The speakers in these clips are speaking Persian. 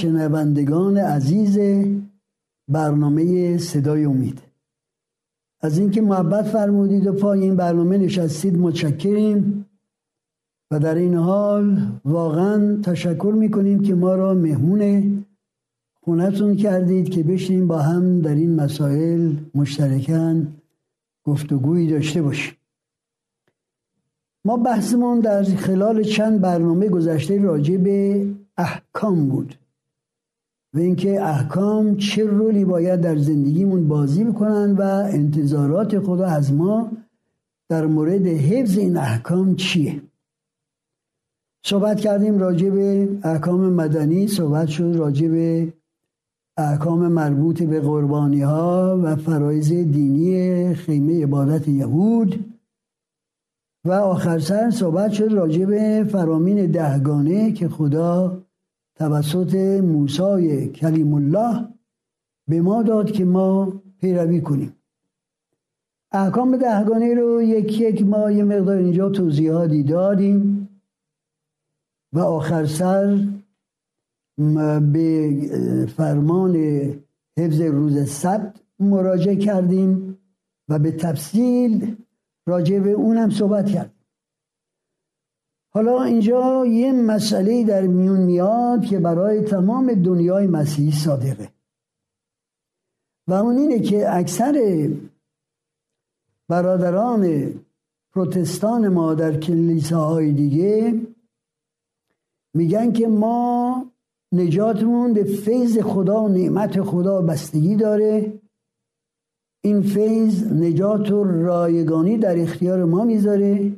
شنوندگان عزیز برنامه صدای امید. از اینکه محبت فرمودید و پای این برنامه نشستید متشکریم و در این حال واقعا تشکر می‌کنیم که ما را مهمون خونتون کردید که بشیم با هم در این مسائل مشترکن گفتگویی داشته باشیم. ما بحثمون در خلال چند برنامه گذشته راجع به احکام بود. و اینکه احکام چه رولی باید در زندگیمون بازی بکنن و انتظارات خدا از ما در مورد حفظ این احکام چیه. صحبت کردیم راجع به احکام مدنی صحبت شد راجع به احکام مربوط به قربانی ها و فرایز دینی خیمه عبادت یهود. و آخر سر صحبت شد راجع به فرامین دهگانه که خدا توسط موسای کلیم الله به ما داد که ما پیروی کنیم. احکام دهگانه رو یکی یک ما یه مقدار اینجا توضیحاتی دادیم و آخر سر به فرمان حفظ روز سبت مراجعه کردیم و به تفصیل راجع به اونم صحبت کرد حالا اینجا یه مسئله در میون میاد که برای تمام دنیای مسیحی صادقه. و اون اینه که اکثر برادران پروتستان ما در کلیساهای دیگه میگن که ما نجاتمون به فیض خدا و نعمت خدا بستگی داره. این فیض نجات و رایگانی در اختیار ما می‌ذاره.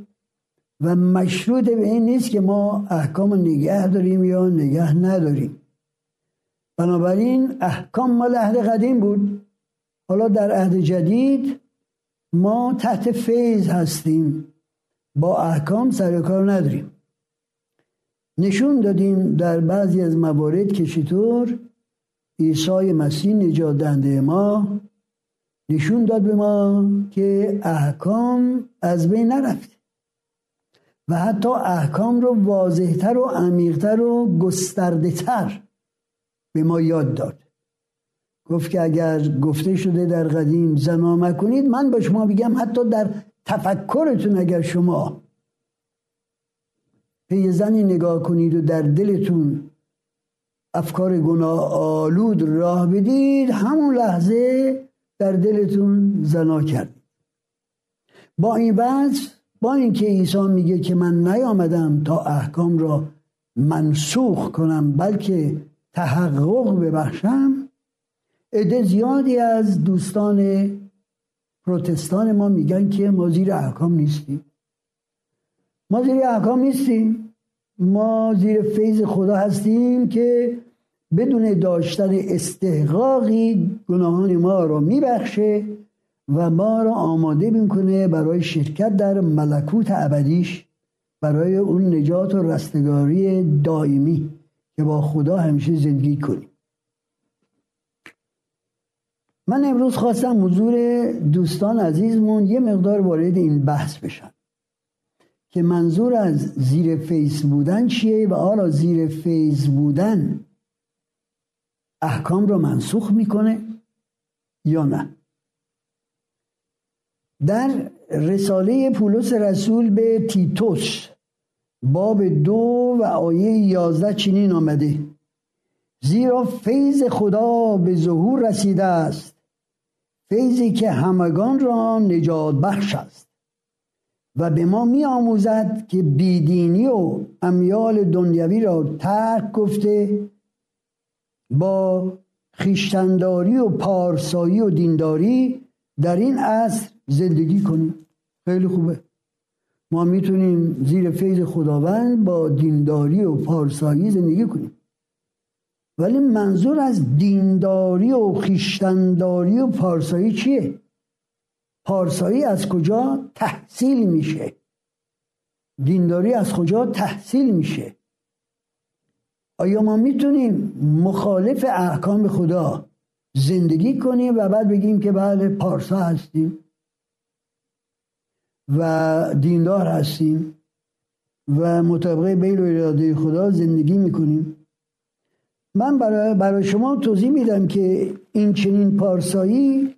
و مشروط به این نیست که ما احکام نگه داریم یا نگه نداریم. بنابراین احکام مال عهد قدیم بود. حالا در عهد جدید ما تحت فیض هستیم. با احکام سر کار نداریم. نشون دادیم در بعضی از موارد که چطور عیسی مسیح نجات دهنده ما نشون داد به ما که احکام از بین نرفته. و حتی احکام رو واضحتر و عمیقتر و گسترده تر به ما یاد داد. گفت که اگر گفته شده در قدیم زنا کنید من با شما بگم حتی در تفکرتون اگر شما پی زنی نگاه کنید و در دلتون افکار گناه آلود راه بدید همون لحظه در دلتون زنا کرد با این وضع با اینکه عیسی میگه که من نیامدم تا احکام را منسوخ کنم بلکه تحقق ببخشم عده زیادی از دوستان پروتستان ما میگن که ما زیر احکام نیستیم. ما زیر احکام نیستیم. ما زیر فیض خدا هستیم که بدون داشتن استحقاقی گناهان ما را میبخشه. و ما را آماده می‌کنه برای شرکت در ملکوت ابدیش برای اون نجات و رستگاری دائمی که با خدا همیشه زندگی کنیم. من امروز خواستم حضور دوستان عزیزمون یه مقدار وارد این بحث بشن که منظور از زیر فیض بودن چیه و آیا زیر فیض بودن احکام رو منسوخ می‌کنه یا نه. در رساله پولس رسول به تیتوس باب دو و آیه یازده چنین آمده زیرا فیض خدا به ظهور رسیده است فیضی که همگان را نجات بخش است و به ما می آموزد که بیدینی و امیال دنیوی را ترک گفته با خیشتنداری و پارسایی و دینداری در این عصر زندگی کنیم خیلی خوبه. ما می‌تونیم زیر فیض خداوند با دینداری و پارسایی زندگی کنیم. ولی منظور از دینداری و خیشتنداری و پارسایی چیه؟ پارسایی از کجا تحصیل میشه؟ دینداری از کجا تحصیل میشه؟ آیا ما می‌تونیم مخالف احکام خدا زندگی کنیم و بعد بگیم که بله پارسا هستیم؟ و دیندار هستیم و مطابق بیل و اراده خدا زندگی می‌کنیم. من برای, برای شما توضیح میدم که این چنین پارسایی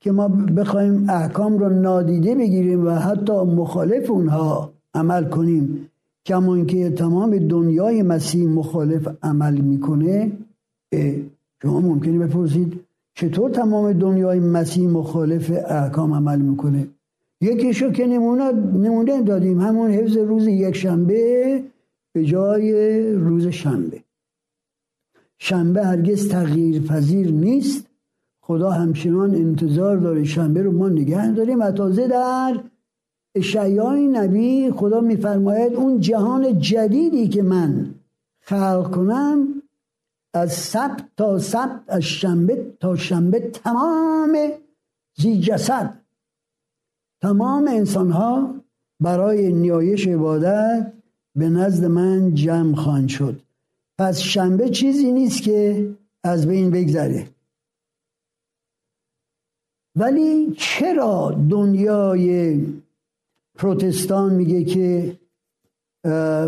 که ما بخوایم احکام رو نادیده بگیریم و حتی مخالف اونها عمل کنیم کمان که تمام دنیای مسیح مخالف عمل می‌کنه شما ممکنه بپرسید چطور تمام دنیای مسیح مخالف احکام عمل می‌کنه؟ یکیشو که نمونه, نمونه دادیم. همون حفظ روز یک شنبه به جای روز شنبه. شنبه هرگز تغییر پذیر نیست. خدا همچنان انتظار داره شنبه رو ما نگه داریم. و تازه در اشعیای نبی خدا میفرماید اون جهان جدیدی که من خلق کنم از سبت تا سبت از شنبه تا شنبه تمام زی جسد تمام انسان ها برای نیایش عبادت به نزد من جمع خواهند شد. پس شنبه چیزی نیست که از بین بگذره. ولی چرا دنیای پروتستان میگه که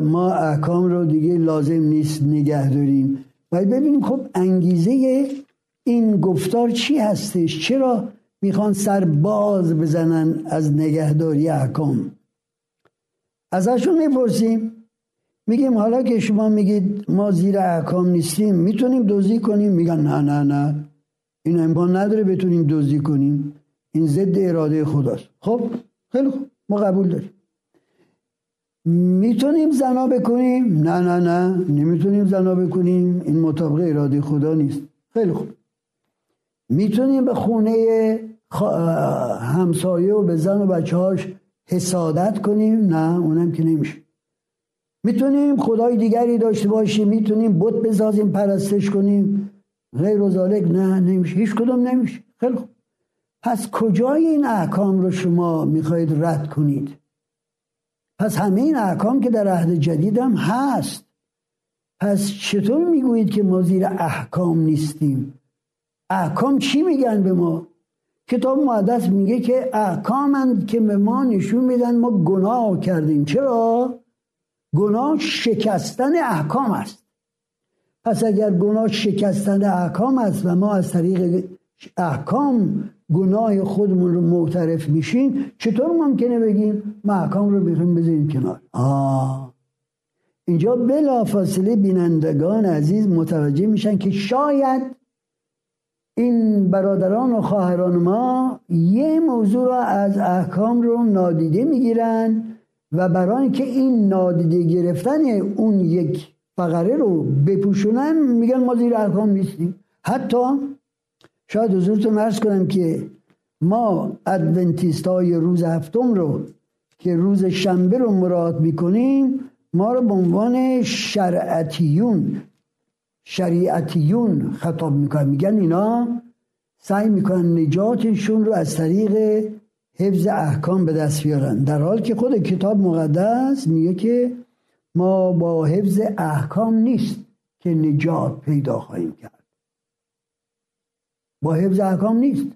ما احکام رو دیگه لازم نیست نگه داریم؟ و ببینیم خب انگیزه این گفتار چی هستش؟ چرا می‌خوان سر باز بزنن از نگهداری احکام. ازشون می‌پرسیم میگیم حالا که شما میگید ما زیر احکام نیستیم می‌تونیم دوزی کنیم؟ میگن نه نه نه. این امکان نداره بتونیم دوزی کنیم. این ضد اراده خداست. خب خیلی خوب. ما قبول داریم. می‌تونیم زنا بکنیم؟ نه نه نه. نمی‌تونیم زنا بکنیم. این مطابق اراده خدا نیست. خیلی خوب. می‌تونیم به خونه همسایه و به زن و بچه هاش حسادت کنیم؟ نه اونم که نمیشه. می‌تونیم خدای دیگری داشته باشیم می‌تونیم بت بزازیم پرستش کنیم. غیر و نه نمیشه. هیچ کدوم نمیشه. خیلی خوب. پس کجای این احکام رو شما می‌خواهید رد کنید؟ پس همه این احکام که در عهد جدید هم هست. پس چطور می‌گویید که ما زیر احکام نیستیم؟ احکام چی میگن به ما؟ کتاب مقدس میگه که احکامند که به ما نشون میدن ما گناه کردیم. چرا؟ گناه شکستن احکام است. پس اگر گناه شکستن احکام است و ما از طریق احکام گناه خودمون رو معترف میشیم چطور ممکنه بگیم ما احکام رو بخوایم بذاریم کنار؟ آه. اینجا بلا فاصله بینندگان عزیز متوجه میشن که شاید این برادران و خواهران ما یه موضوع را از احکام رو نادیده می‌گیرن و برای که این نادیده گرفتن اون یک فقره رو بپوشونن میگن ما زیر احکام نیستیم. حتی شاید حضورتون ارز کنم که ما ادونتیست های روز هفتم رو که روز شنبه رو مراد می‌کنیم ما رو به عنوان شرعتیون شریعتیون خطاب می‌کنن. میگن اینا سعی می‌کنن نجاتشون رو از طریق حفظ احکام به دست بیارن. در حال که خود کتاب مقدس میگه که ما با حفظ احکام نیست که نجات پیدا خواهیم کرد. با حفظ احکام نیست.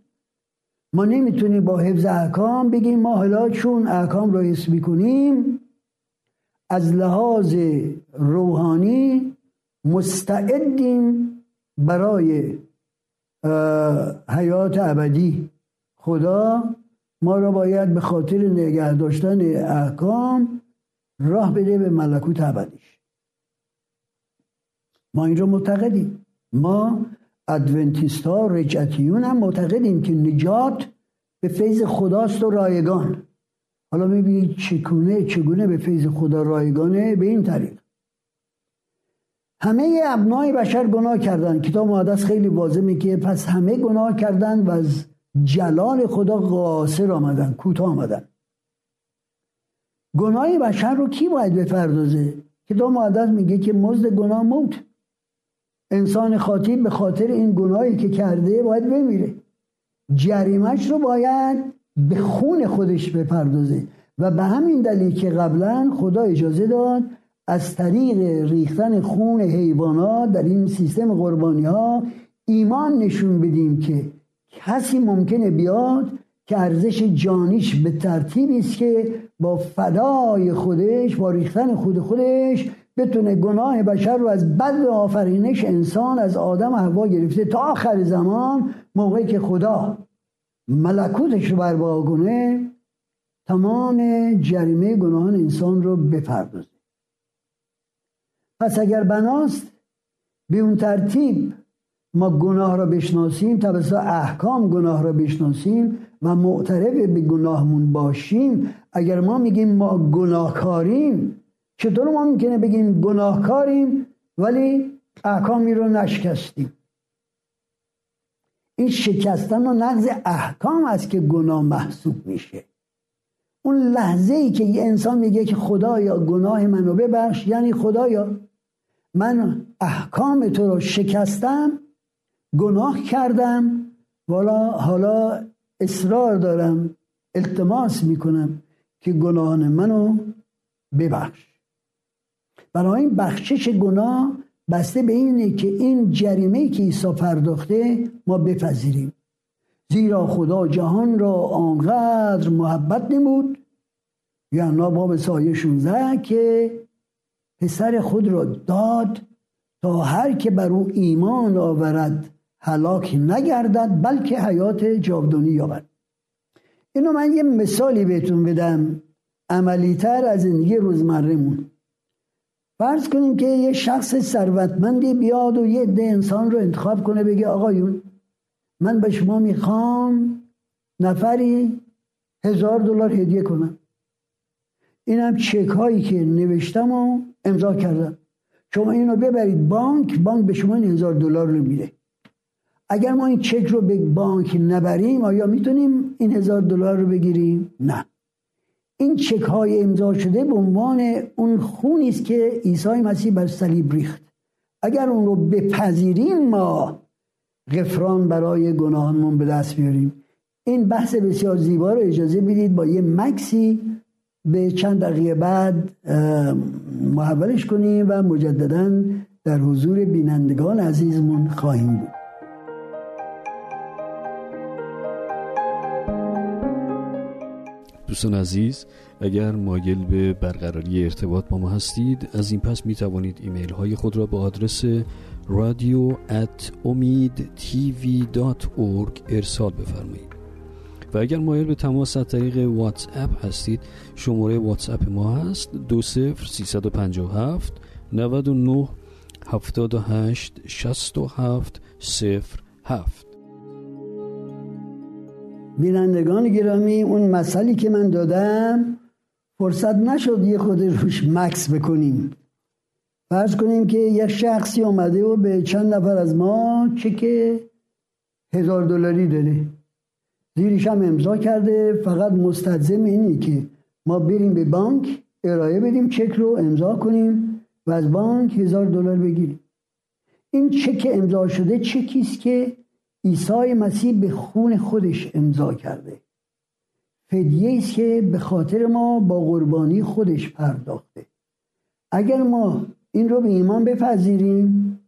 ما نمی‌تونیم با حفظ احکام بگیم ما حالا چون احکام رو حفظ می‌کنیم. از لحاظ روحانی مستعدیم برای حیات ابدی. خدا ما را باید به خاطر نگه داشتن احکام راه بده به ملکوت ابدیش. ما اینجا معتقدیم. ما ادونتیست ها رجعتیون هم معتقدیم که نجات به فیض خداست و رایگان. حالا ببینید چگونه چگونه به فیض خدا رایگانه؟ به این طریق. همه ابنای بشر گناه کردن. کتاب مقدس خیلی واضح میگه پس همه گناه کردن و از جلال خدا قاصر آمدن کوتاه آمدن. گناه بشر رو کی باید بپردازه؟ کتاب مقدس میگه که مزد گناه موت. انسان خاطی به خاطر این گناهی که کرده باید بمیره. جریمش رو باید به خون خودش بپردازه. و به همین دلیل که قبلا خدا اجازه داد از طریق ریختن خون حیوانات در این سیستم قربانی ها ایمان نشون بدیم که کسی ممکنه بیاد که ارزش جانیش به ترتیبی است که با فدای خودش با ریختن خود خودش بتونه گناه بشر رو از بد آفرینش انسان از آدم و حوا گرفته. تا آخر زمان موقعی که خدا ملکوتش رو برپا کنه تمام جریمه گناهان انسان رو بپردازه. پس اگر بناست به اون ترتیب ما گناه را بشناسیم توسط احکام گناه را بشناسیم و معترف به گناهمون باشیم. اگر ما میگیم ما گناهکاریم چطور ما می‌کنه بگیم گناهکاریم؟ ولی احکامی رو نشکستیم. این شکستن و نقض احکام است که گناه محسوب میشه. اون لحظه ای که یه انسان میگه که خدایا گناه منو ببخش یعنی خدایا من احکام تو رو شکستم گناه کردم والا حالا اصرار دارم التماس می‌کنم که گناهان منو ببخش. برای این بخشش گناه بسته به اینه که این جریمه که عیسی پرداخته ما بپذیریم. زیرا خدا جهان را آنقدر محبت نمود یعنی باب سایه 16 که پسر خود را داد تا هر که بر او ایمان آورد هلاک نگردد بلکه حیات جاودانی یابد. اینو من یه مثالی بهتون بدم. عملیتر از زندگی روزمرهمون فرض کنیم که یه شخص ثروتمندی بیاد و یه ده انسان رو انتخاب کنه بگه آقایون من به شما می‌خوام نفری هزار دلار هدیه کنم. اینم چک هایی که نوشتم و امضا کردم. شما اینو ببرید بانک بانک به شما این هزار دلار رو میده. اگر ما این چک رو به بانک نبریم آیا می‌تونیم این هزار دلار رو بگیریم؟ نه. این چک های امضا شده به عنوان اون خونی است که عیسی مسیح بر صلیب ریخت. اگر اون رو بپذیریم ما غفران برای گناهانمون به دست بیاریم. این بحث بسیار زیبا رو اجازه بدید با یه مکسی به چند دقیقه بعد محولش کنیم و مجددا در حضور بینندگان عزیزمون خواهیم بود. دوستان عزیز اگر مایل به برقراری ارتباط با ما هستید از این پس می توانید ایمیل های خود را به آدرس امید ارسال بفرمایید. و اگر مایل به تماس از طریق واتس اپ هستید شماره واتس اپ ما هست دو سفر سیصد و پنجاه هفت نود و نه هفتاد و هشت شست و هفت سفر هفت. بینندگان گرامی اون مسئله که من دادم فرصت نشد یه خود روش مکس بکنیم. فرض کنیم که یک شخصی آمده و به چند نفر از ما چک هزار دلاری داده. زیرش هم امضا کرده فقط مستلزم اینی که ما بریم به بانک ارائه بدیم چک رو امضا کنیم و از بانک هزار دلار بگیریم. این چک امضا شده چکی است که عیسی مسیح به خون خودش امضا کرده. فدیه است که به خاطر ما با قربانی خودش پرداخته. اگر ما این رو به ایمان بپذیریم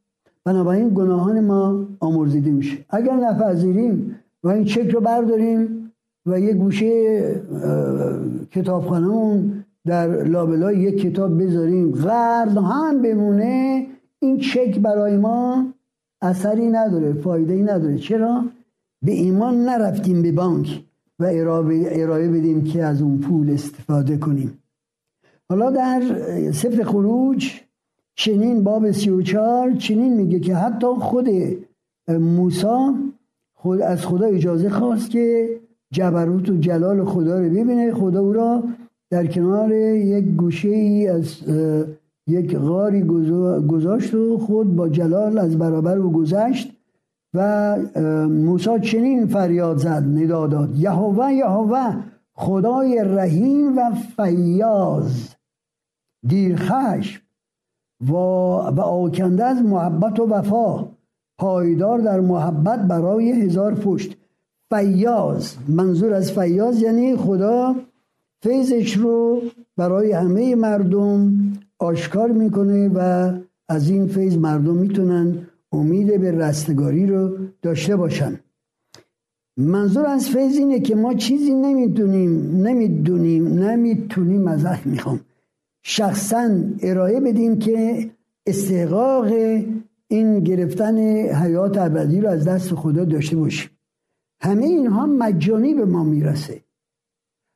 بنابراین گناهان ما آمرزیده میشه. اگر نپذیریم و این چک رو برداریم و یه گوشه کتابخانهمون در لابلای یک کتاب بذاریم. غرد هم بمونه این چک برای ما اثری نداره فایده ای نداره. چرا؟ به ایمان نرفتیم به بانک و ارائه بدیم که از اون پول استفاده کنیم. حالا در سفر خروج چنین باب سی و چنین میگه که حتی خود موسا خود از خدا اجازه خواست که جبروت و جلال خدا رو ببینه. خدا او را در کنار یک گوشه ای از یک غاری گذاشت و خود با جلال از برابر او گذشت و موسی چنین فریاد زد ندا داد. یهوه یهوه خدای رحیم و فیاض. دیرخش و, و آکنده از محبت و وفا. پایدار در محبت برای هزار پشت. فیاض منظور از فیاض یعنی خدا فیضش رو برای همه مردم آشکار می‌کنه و از این فیض مردم می‌تونن امید به رستگاری رو داشته باشن. منظور از فیض اینه که ما چیزی نمی‌دونیم نمی‌دونیم نمی‌تونیم ازش می‌خوام. شخصا ارائه بدیم که استحقاق این گرفتن حیات ابدی رو از دست خدا داشته باشیم همه اینها مجانی به ما می‌رسه.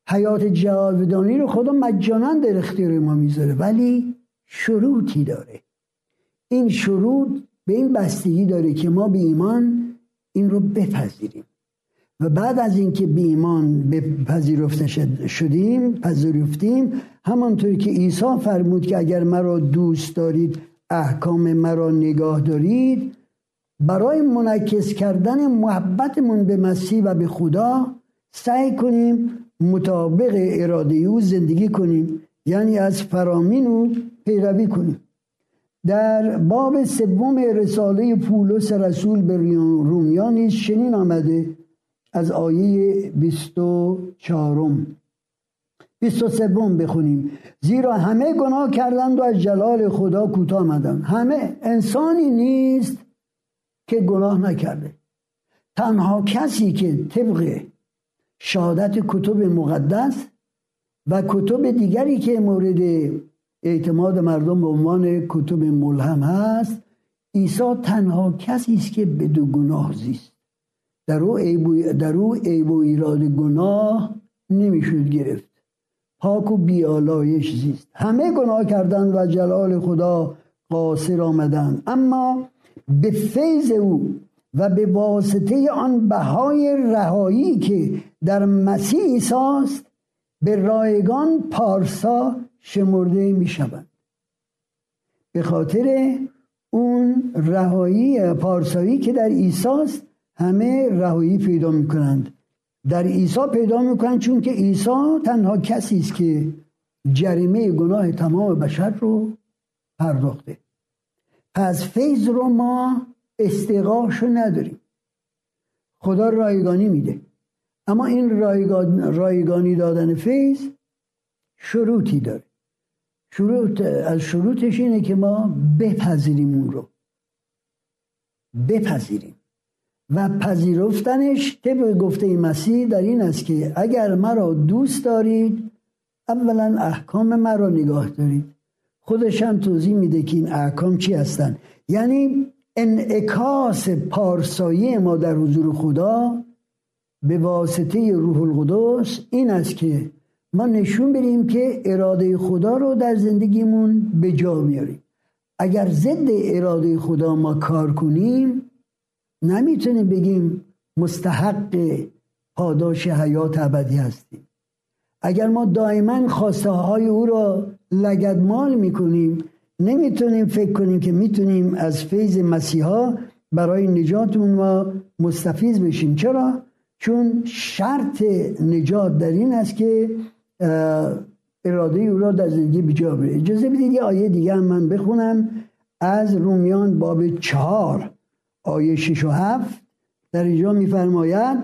حیات جاودانی رو خدا مجانا در اختیار ما می‌ذاره ولی شروطی داره. این شروط به این بستگی داره که ما به ایمان این رو بپذیریم. و بعد از اینکه به ایمان پذیرفته شدیم پذیرفتیم همانطوری که عیسی فرمود که اگر مرا دوست دارید احکام مرا نگاه دارید برای منعکس کردن محبتمون به مسیح و به خدا سعی کنیم مطابق اراده او زندگی کنیم یعنی از فرامین او پیروی کنیم. در باب سوم رساله پولس رسول به رومیان نیز چنین آمده از آیه 24 23 بخونیم. زیرا همه گناه کردند و از جلال خدا کوتاه آمدند. همه. انسانی نیست که گناه نکرده. تنها کسی که طبق شهادت کتب مقدس و کتب دیگری که مورد اعتماد مردم به عنوان کتب ملهم هست عیسی تنها کسی است که بدون گناه زیست. در او در او عیب و ایراد گناه نمی‌شد گرفت. پاک و بیالایش زیست. همه گناه کردند و جلال خدا قاصر آمدند. اما به فیض او و به واسطه آن بهای رهایی که در مسیح ایساست به رایگان پارسا شمرده می شوند به خاطر اون رهایی پارسایی که در ایساست همه رهایی پیدا می کنند در عیسی پیدا می‌کنن چون که عیسی تنها کسی است که جریمه گناه تمام بشر رو پرداخته. پس فیض رو ما استقاش رو نداریم. خدا رایگانی میده. اما این رایگانی دادن فیض شروطی داره. شروط از شروطش اینه که ما بپذیریم اون رو. بپذیریم. و پذیرفتنش طبق گفته مسیح در این است که اگر مرا دوست دارید اولا احکام مرا نگاه دارید. خودش هم توضیح میده که این احکام چی هستن. یعنی انعکاس پارسایی ما در حضور خدا به واسطه روح القدس این است که ما نشون بریم که اراده خدا رو در زندگیمون به جا میاریم. اگر ضد اراده خدا ما کار کنیم نمی‌تونیم بگیم مستحق پاداش حیات ابدی هستیم. اگر ما دائما خواسته های او را لگدمال می‌کنیم نمی‌تونیم فکر کنیم که می‌تونیم از فیض مسیحا برای نجاتمون ما مستفیض بشیم. چرا؟ چون شرط نجات در این است که اراده او را در زندگی بجا بره اجازه بدید یه آیه دیگه هم من بخونم از رومیان باب چهار. آیه 6 و 7 در اینجا میفرماید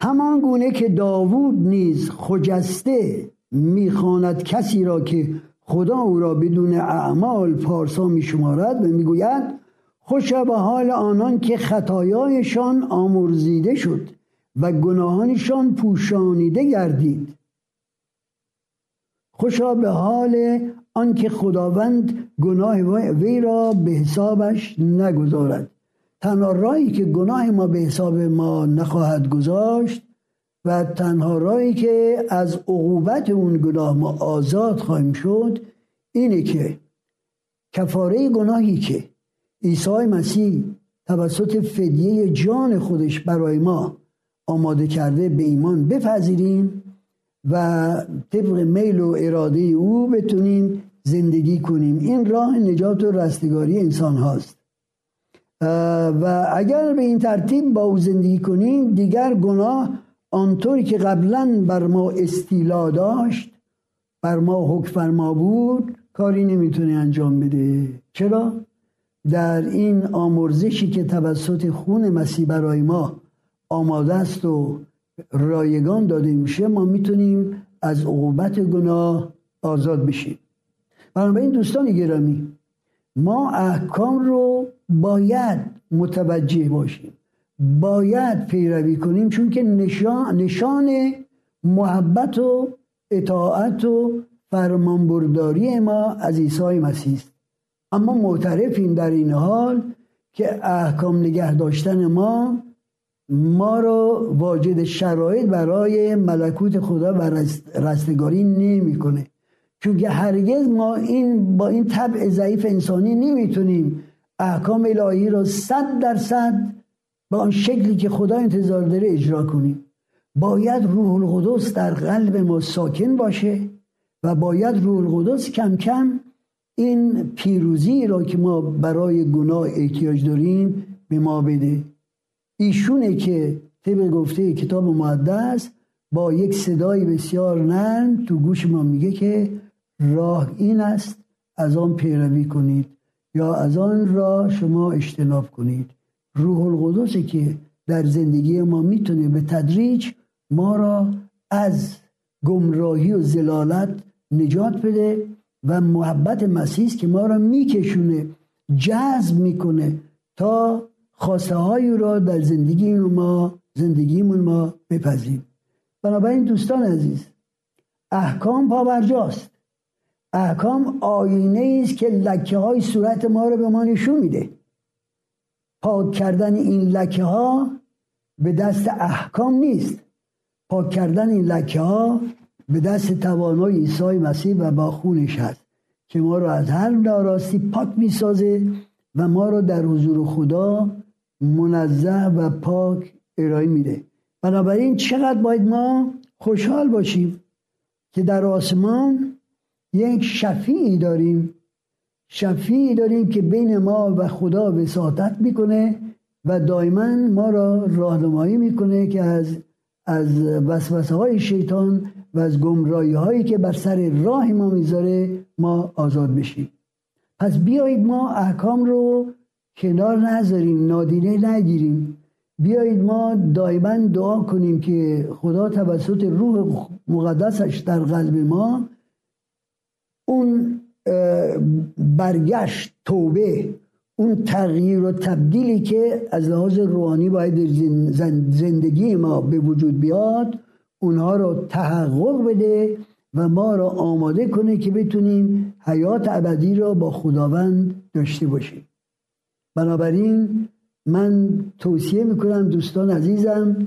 همان گونه که داوود نیز خجسته می‌خواند کسی را که خدا او را بدون اعمال پارسا میشمارد و می‌گوید خوش به حال آنان که خطایایشان آمرزیده شد و گناهانشان پوشانیده گردید. خوشا به حال آنکه خداوند گناه وی را به حسابش نگذارد. تنها رایی که گناه ما به حساب ما نخواهد گذاشت و تنها رایی که از عقوبت اون گناه ما آزاد خواهیم شد اینه که کفاره گناهی که عیسی مسیح توسط فدیه جان خودش برای ما آماده کرده به ایمان بپذیریم و طبق میل و اراده او بتونیم زندگی کنیم. این راه نجات و رستگاری انسان هاست. و اگر به این ترتیب با او زندگی کنیم دیگر گناه آنطوری که قبلا بر ما استیلا داشت بر ما حکم فرما بود کاری نمی‌تونه انجام بده. چرا؟ در این آمرزشی که توسط خون مسیح برای ما آماده است و رایگان داده میشه ما می‌تونیم از عقوبت گناه آزاد بشیم. بنابراین دوستان گرامی ما احکام رو باید متوجه باشیم. باید پیروی کنیم چون که نشان, نشان محبت و اطاعت و فرمانبرداری ما از عیسی مسیح است. اما معترفیم در این حال که احکام نگه داشتن ما ما را واجد شرایط برای ملکوت خدا و رستگاری نمی‌کنه. چون هرگز ما این با این طبع ضعیف انسانی نمی‌تونیم احکام الهی را صد درصد به آن شکلی که خدا انتظار داره اجرا کنیم. باید روح القدس در قلب ما ساکن باشه و باید روح القدس کم کم این پیروزی را که ما برای گناه احتیاج داریم به ما بده. ایشونه که طبق گفته کتاب مقدس با یک صدای بسیار نرم تو گوش ما میگه که راه این است از آن پیروی کنید یا از آن را شما اجتناب کنید. روح القدس که در زندگی ما می‌تونه به تدریج ما را از گمراهی و زلالت نجات بده و محبت مسیح که ما را میکشونه جذب می‌کنه تا خواسته های را در زندگی ما زندگیمون ما بپذیم بنابراین دوستان عزیز احکام پابرجاست. احکام آینه است که لکه های صورت ما رو به ما نشون میده. پاک کردن این لکه ها به دست احکام نیست. پاک کردن این لکه ها به دست توانای عیسی مسیح و با خونش هست که ما رو از هر ناراستی پاک می‌سازه و ما رو در حضور خدا منزه و پاک ارائه میده. بنابراین چقدر باید ما خوشحال باشیم که در آسمان یک شفیعی داریم. شفیعی داریم که بین ما و خدا وساطت می‌کنه و دائما ما را راهنمایی می‌کنه که از از وسوسه های شیطان و از گمراهی هایی که بر سر راه ما می‌ذاره ما آزاد بشیم. پس بیایید ما احکام رو کنار نذاریم نادیده نگیریم. بیایید ما دائما دعا کنیم که خدا توسط روح مقدسش در قلب ما اون برگشت توبه اون تغییر و تبدیلی که از لحاظ روحانی باید زندگی ما به وجود بیاد اونها رو تحقق بده و ما را آماده کنه که بتونیم حیات ابدی را با خداوند داشته باشیم. بنابراین من توصیه می‌کنم دوستان عزیزم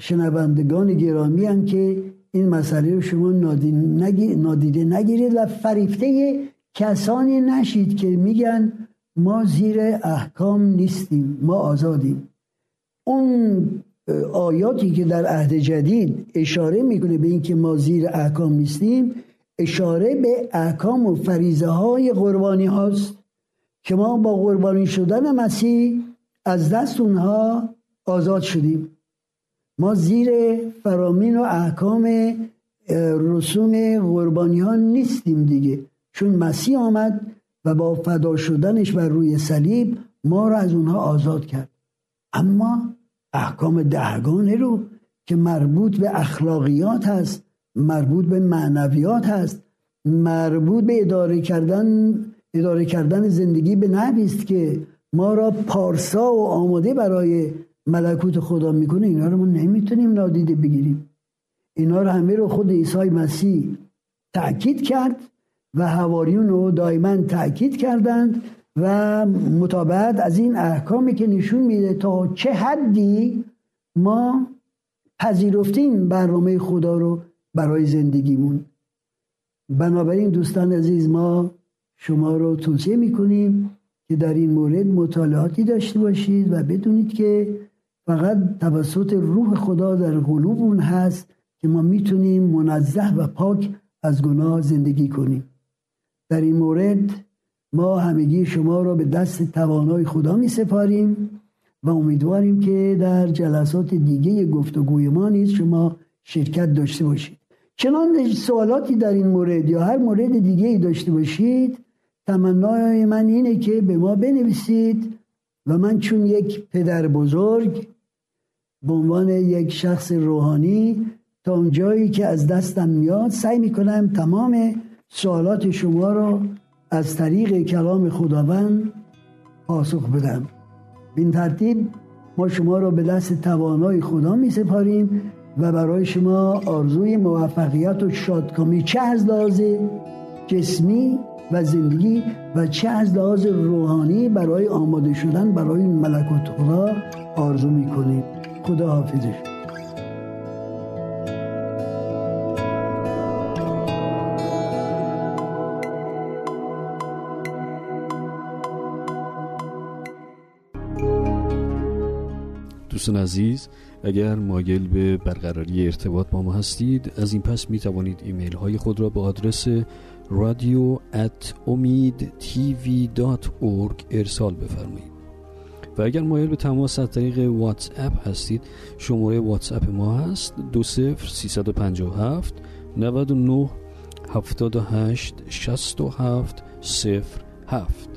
شنوندگان گرامی هم که این مسئله رو شما نادیده نگیرید و فریفته کسانی نشید که میگن ما زیر احکام نیستیم ما آزادیم. اون آیاتی که در عهد جدید اشاره می‌کنه به اینکه ما زیر احکام نیستیم اشاره به احکام و فریزه های قربانی هاست. که ما با قربانی شدن مسیح از دست اونها آزاد شدیم. ما زیر فرامین و احکام رسوم قربانی ها نیستیم دیگه. چون مسیح آمد و با فدا شدنش بر روی صلیب ما را از اونها آزاد کرد. اما احکام دهگانه رو که مربوط به اخلاقیات هست مربوط به معنویات هست مربوط به اداره کردن اداره کردن زندگی به نبی است که ما را پارسا و آماده برای ملکوت خدا می‌کنه. اینا رو ما نمی‌تونیم نادیده بگیریم. اینا رو همه رو خود عیسی مسیح تأکید کرد و هواریون رو دائما تأکید کردند و مطابقت از این احکامی که نشون میده تا چه حدی ما پذیرفتیم برنامه خدا رو برای زندگیمون. بنابراین دوستان عزیز ما شما رو توصیه می‌کنیم که در این مورد مطالعاتی داشته باشید و بدونید که فقط توسط روح خدا در قلوبون هست که ما می‌تونیم منزه و پاک از گناه زندگی کنیم. در این مورد ما همگی شما را به دست توانای خدا می سپاریم و امیدواریم که در جلسات دیگه گفتگوی ما نیز شما شرکت داشته باشید. چنان سوالاتی در این مورد یا هر مورد دیگه ای داشته باشید تمنای من اینه که به ما بنویسید و من چون یک پدر بزرگ به عنوان یک شخص روحانی تا اونجایی که از دستم میاد سعی می‌کنم تمام سوالات شما را از طریق کلام خداوند پاسخ بدم. این ترتیب ما شما را به دست توانای خدا می سپاریم و برای شما آرزوی موفقیت و شادکامی چه از لحاظ جسمی و زندگی و چه از لحاظ روحانی برای آماده شدن برای ملکوت خدا آرزو می کنیم خدا حافظش. دوستان عزیز اگر مایل به برقراری ارتباط با ما هستید از این پس می توانید ایمیل های خود را به آدرس رادیو ات ارسال بفرمایید. و اگر مایل به تماس از طریق واتس اپ هستید شماره واتس اپ ما هست دو سفر سیصد و پنجاه نود و نه هفتاد و هشت شست و هفت صفر هفت.